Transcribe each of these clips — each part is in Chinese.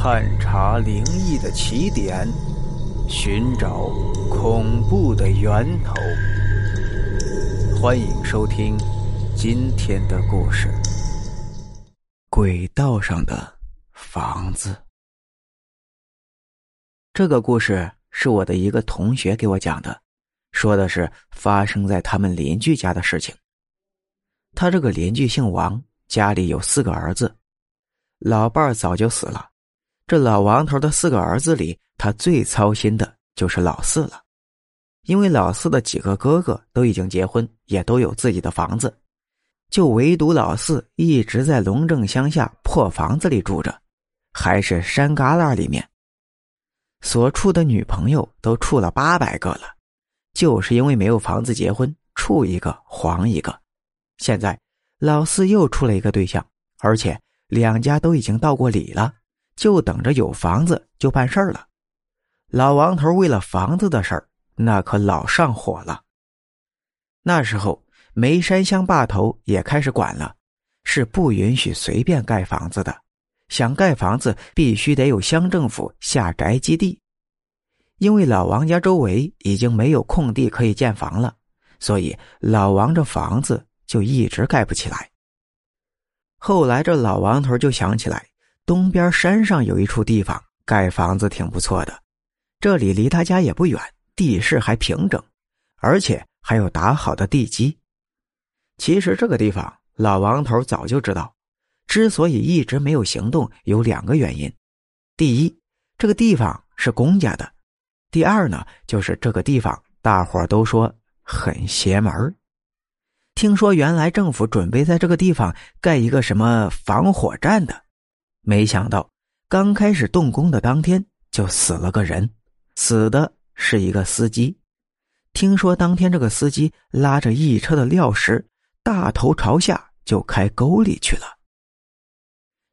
探查灵异的起点，寻找恐怖的源头。欢迎收听今天的故事：轨道上的房子。这个故事是我的一个同学给我讲的，说的是发生在他们邻居家的事情。他这个邻居姓王，家里有四个儿子，老伴儿早就死了。这老王头的四个儿子里，他最操心的就是老四了，因为老四的几个哥哥都已经结婚，也都有自己的房子，就唯独老四一直在龙正乡下破房子里住着，还是山旮旯里面。所处的女朋友都处了八百个了，就是因为没有房子结婚，处一个黄一个。现在老四又处了一个对象，而且两家都已经到过礼了。就等着有房子就办事儿了。老王头为了房子的事儿，那可老上火了。那时候梅山乡坝头也开始管了，是不允许随便盖房子的。想盖房子必须得有乡政府下宅基地。因为老王家周围已经没有空地可以建房了，所以老王这房子就一直盖不起来。后来这老王头就想起来。东边山上有一处地方盖房子挺不错的，这里离他家也不远，地势还平整，而且还有打好的地基。其实这个地方老王头早就知道，之所以一直没有行动，有两个原因：第一，这个地方是公家的；第二呢，就是这个地方大伙都说很邪门听说原来政府准备在这个地方盖一个什么防火站的。没想到，刚开始动工的当天就死了个人，死的是一个司机。听说当天这个司机拉着一车的料石，大头朝下就开沟里去了。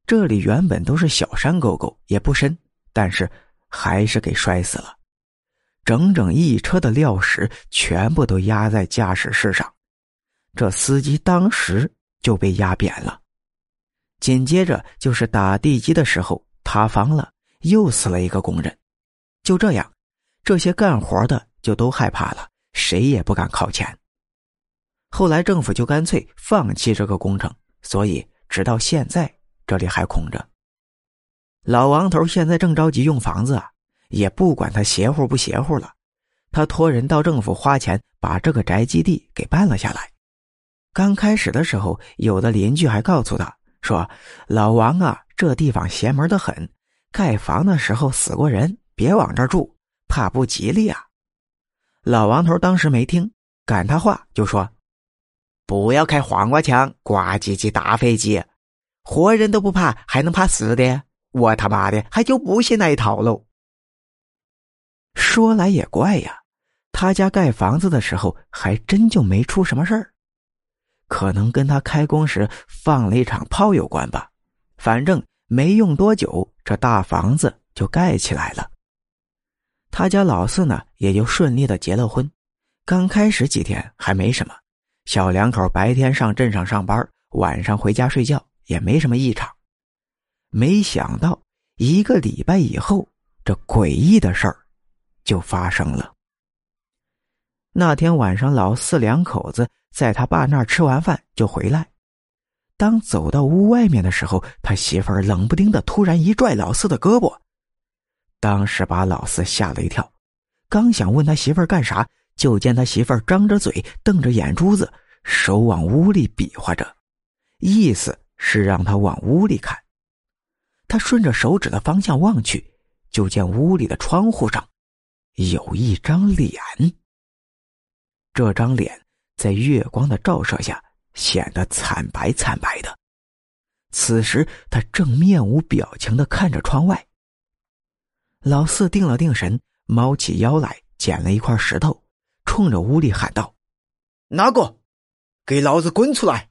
这里原本都是小山沟沟，也不深，但是还是给摔死了。整整一车的料石全部都压在驾驶室上，这司机当时就被压扁了。紧接着就是打地基的时候塌方了，又死了一个工人。就这样，这些干活的就都害怕了，谁也不敢靠前。后来政府就干脆放弃这个工程，所以直到现在这里还空着。老王头现在正着急用房子啊，也不管他邪乎不邪乎了，他托人到政府花钱把这个宅基地给办了下来。刚开始的时候，有的邻居还告诉他。说：“老王啊，这地方邪门的很，盖房的时候死过人，别往这住，怕不吉利啊。”老王头当时没听，赶他话就说：“不要开黄瓜墙，呱唧唧打飞机，活人都不怕，还能怕死的？我他妈的还就不信那一套喽。”说来也怪呀，他家盖房子的时候还真就没出什么事儿。可能跟他开工时放了一场炮有关吧，反正没用多久，这大房子就盖起来了。他家老四呢，也就顺利的结了婚。刚开始几天还没什么，小两口白天上镇上上班，晚上回家睡觉，也没什么异常。没想到一个礼拜以后，这诡异的事儿就发生了。那天晚上，老四两口子。在他爸那儿吃完饭就回来，当走到屋外面的时候，他媳妇儿冷不丁的突然一拽老四的胳膊，当时把老四吓了一跳。刚想问他媳妇儿干啥，就见他媳妇儿张着嘴，瞪着眼珠子，手往屋里比划着，意思是让他往屋里看。他顺着手指的方向望去，就见屋里的窗户上有一张脸。这张脸。在月光的照射下，显得惨白惨白的。此时，他正面无表情的看着窗外。老四定了定神，猫起腰来，捡了一块石头，冲着屋里喊道：“哪个？给老子滚出来！”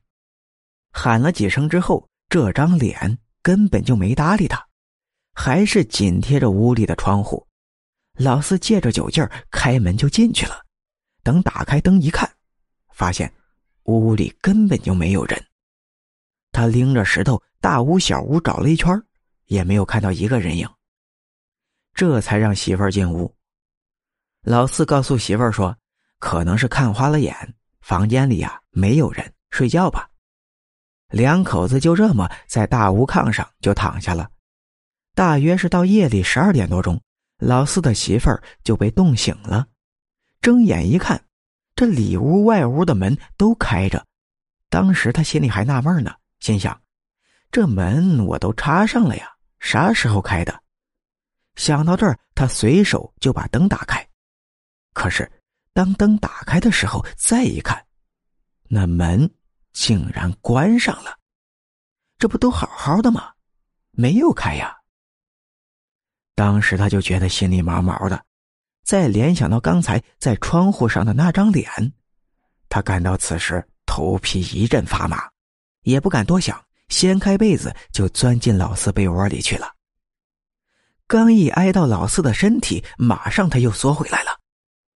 喊了几声之后，这张脸根本就没搭理他，还是紧贴着屋里的窗户。老四借着酒劲儿，开门就进去了。等打开灯一看。发现屋里根本就没有人。他拎着石头，大屋小屋找了一圈，也没有看到一个人影。这才让媳妇进屋。老四告诉媳妇说：“可能是看花了眼，房间里呀没有人，睡觉吧。”两口子就这么在大屋炕上就躺下了。大约是到夜里十二点多钟，老四的媳妇就被冻醒了，睁眼一看，这里屋外屋的门都开着。当时他心里还纳闷呢，心想：“这门我都插上了呀，啥时候开的？”想到这儿，他随手就把灯打开。可是，当灯打开的时候，再一看，那门竟然关上了。这不都好好的吗？没有开呀。当时他就觉得心里毛毛的，再联想到刚才在窗户上的那张脸，他感到此时头皮一阵发麻，也不敢多想，掀开被子就钻进老四被窝里去了。刚一挨到老四的身体，马上他又缩回来了，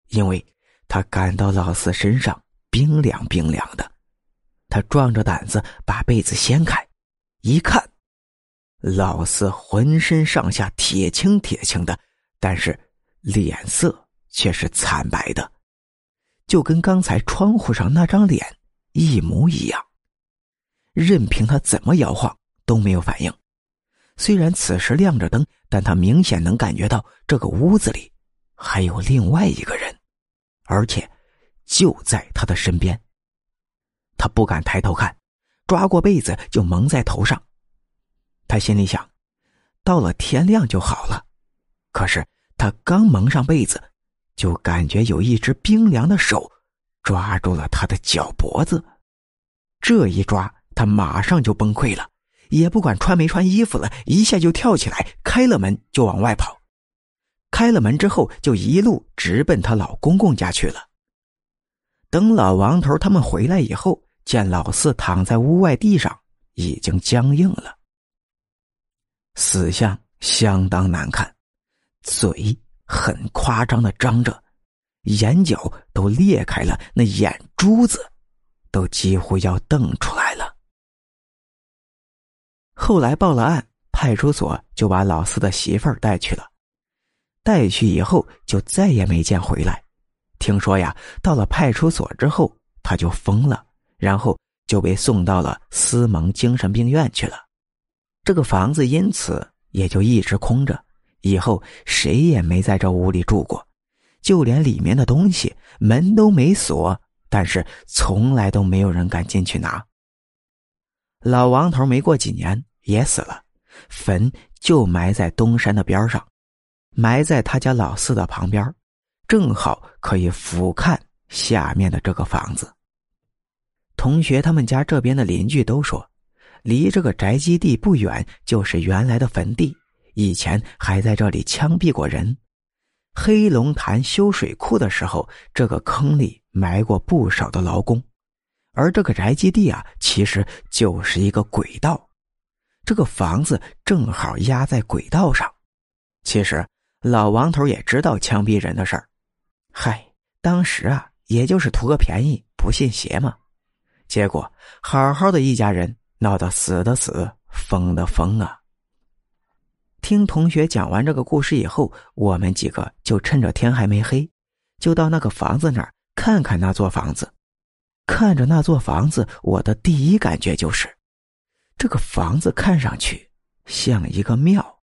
因为他感到老四身上冰凉冰凉的。他壮着胆子把被子掀开，一看，老四浑身上下铁青铁青的，但是脸色却是惨白的，就跟刚才窗户上那张脸一模一样。任凭他怎么摇晃，都没有反应。虽然此时亮着灯，但他明显能感觉到这个屋子里还有另外一个人，而且就在他的身边。他不敢抬头看，抓过被子就蒙在头上。他心里想，到了天亮就好了。可是他刚蒙上被子，就感觉有一只冰凉的手抓住了他的脚脖子。这一抓，他马上就崩溃了。也不管穿没穿衣服了，一下就跳起来，开了门就往外跑。开了门之后，就一路直奔他老公公家去了。等老王头他们回来以后，见老四躺在屋外地上，已经僵硬了，死相相当难看，嘴很夸张的张着，眼角都裂开了，那眼珠子都几乎要瞪出来了。后来报了案，派出所就把老四的媳妇儿带去了。带去以后就再也没见回来。听说呀，到了派出所之后，他就疯了，然后就被送到了思蒙精神病院去了。这个房子因此也就一直空着，以后谁也没在这屋里住过，就连里面的东西门都没锁，但是从来都没有人敢进去拿。老王头没过几年。也死了，坟就埋在东山的边上，埋在他家老四的旁边，正好可以俯瞰下面的这个房子。同学他们家这边的邻居都说，离这个宅基地不远就是原来的坟地，以前还在这里枪毙过人。黑龙潭修水库的时候，这个坑里埋过不少的劳工，而这个宅基地啊，其实就是一个轨道。这个房子正好压在轨道上，其实老王头也知道枪毙人的事儿，嗨，当时啊，也就是图个便宜，不信邪嘛。结果好好的一家人闹得死的死，疯的疯啊。听同学讲完这个故事以后，我们几个就趁着天还没黑，就到那个房子那儿看看那座房子。看着那座房子，我的第一感觉就是。这个房子看上去像一个庙，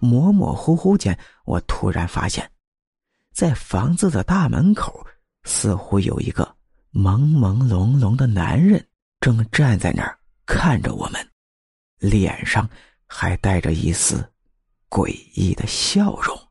模模糊糊间，我突然发现，在房子的大门口，似乎有一个朦朦胧胧的男人正站在那儿看着我们，脸上还带着一丝诡异的笑容。